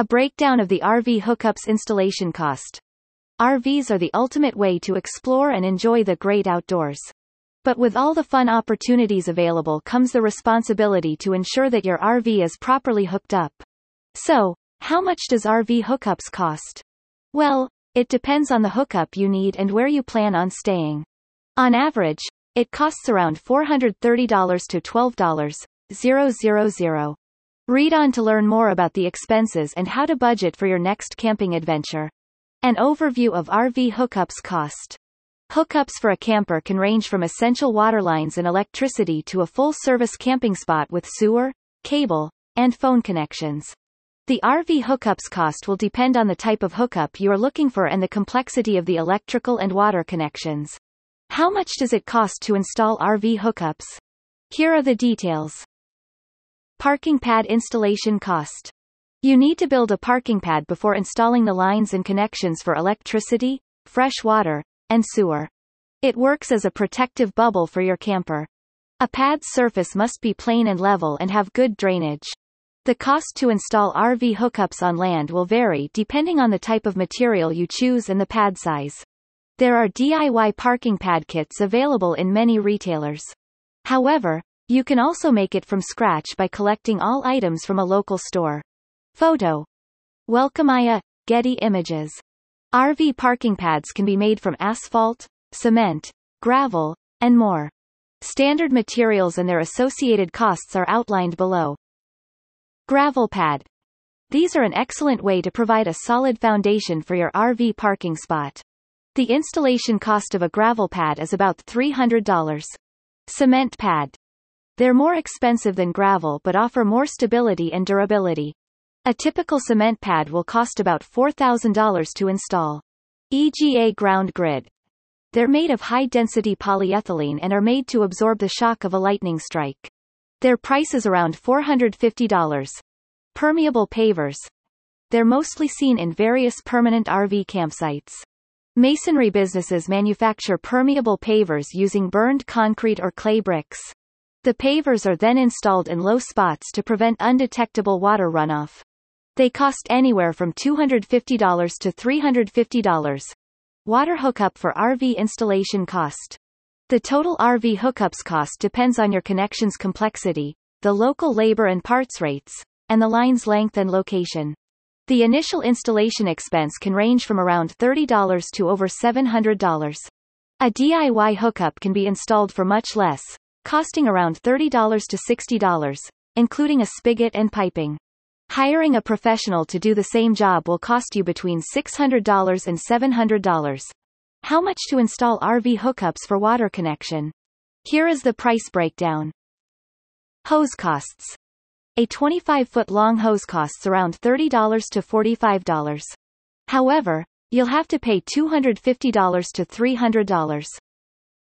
A breakdown of the RV hookups installation cost. RVs are the ultimate way to explore and enjoy the great outdoors. But with all the fun opportunities available comes the responsibility to ensure that your RV is properly hooked up. So, how much does RV hookups cost? Well, it depends on the hookup you need and where you plan on staying. On average, it costs around $430 to $12,000. Read on to learn more about the expenses and how to budget for your next camping adventure. An overview of RV hookups cost. Hookups for a camper can range from essential water lines and electricity to a full-service camping spot with sewer, cable, and phone connections. The RV hookups cost will depend on the type of hookup you are looking for and the complexity of the electrical and water connections. How much does it cost to install RV hookups? Here are the details. Parking pad installation cost. You need to build a parking pad before installing the lines and connections for electricity, fresh water, and sewer. It works as a protective bubble for your camper. A pad's surface must be plain and level and have good drainage. The cost to install RV hookups on land will vary depending on the type of material you choose and the pad size. There are DIY parking pad kits available in many retailers. However, you can also make it from scratch by collecting all items from a local store. Photo. Welcomia, Getty Images. RV parking pads can be made from asphalt, cement, gravel, and more. Standard materials and their associated costs are outlined below. Gravel pad. These are an excellent way to provide a solid foundation for your RV parking spot. The installation cost of a gravel pad is about $300. Cement pad. They're more expensive than gravel but offer more stability and durability. A typical cement pad will cost about $4,000 to install. EGA ground grid. They're made of high-density polyethylene and are made to absorb the shock of a lightning strike. Their price is around $450. Permeable pavers. They're mostly seen in various permanent RV campsites. Masonry businesses manufacture permeable pavers using burned concrete or clay bricks. The pavers are then installed in low spots to prevent undetectable water runoff. They cost anywhere from $250 to $350. Water hookup for RV installation cost. The total RV hookups cost depends on your connection's complexity, the local labor and parts rates, and the line's length and location. The initial installation expense can range from around $30 to over $700. A DIY hookup can be installed for much less, costing around $30 to $60, including a spigot and piping. Hiring a professional to do the same job will cost you between $600 and $700. How much to install RV hookups for water connection? Here is the price breakdown. Hose costs. A 25-foot long hose costs around $30 to $45. However, you'll have to pay $250 to $300.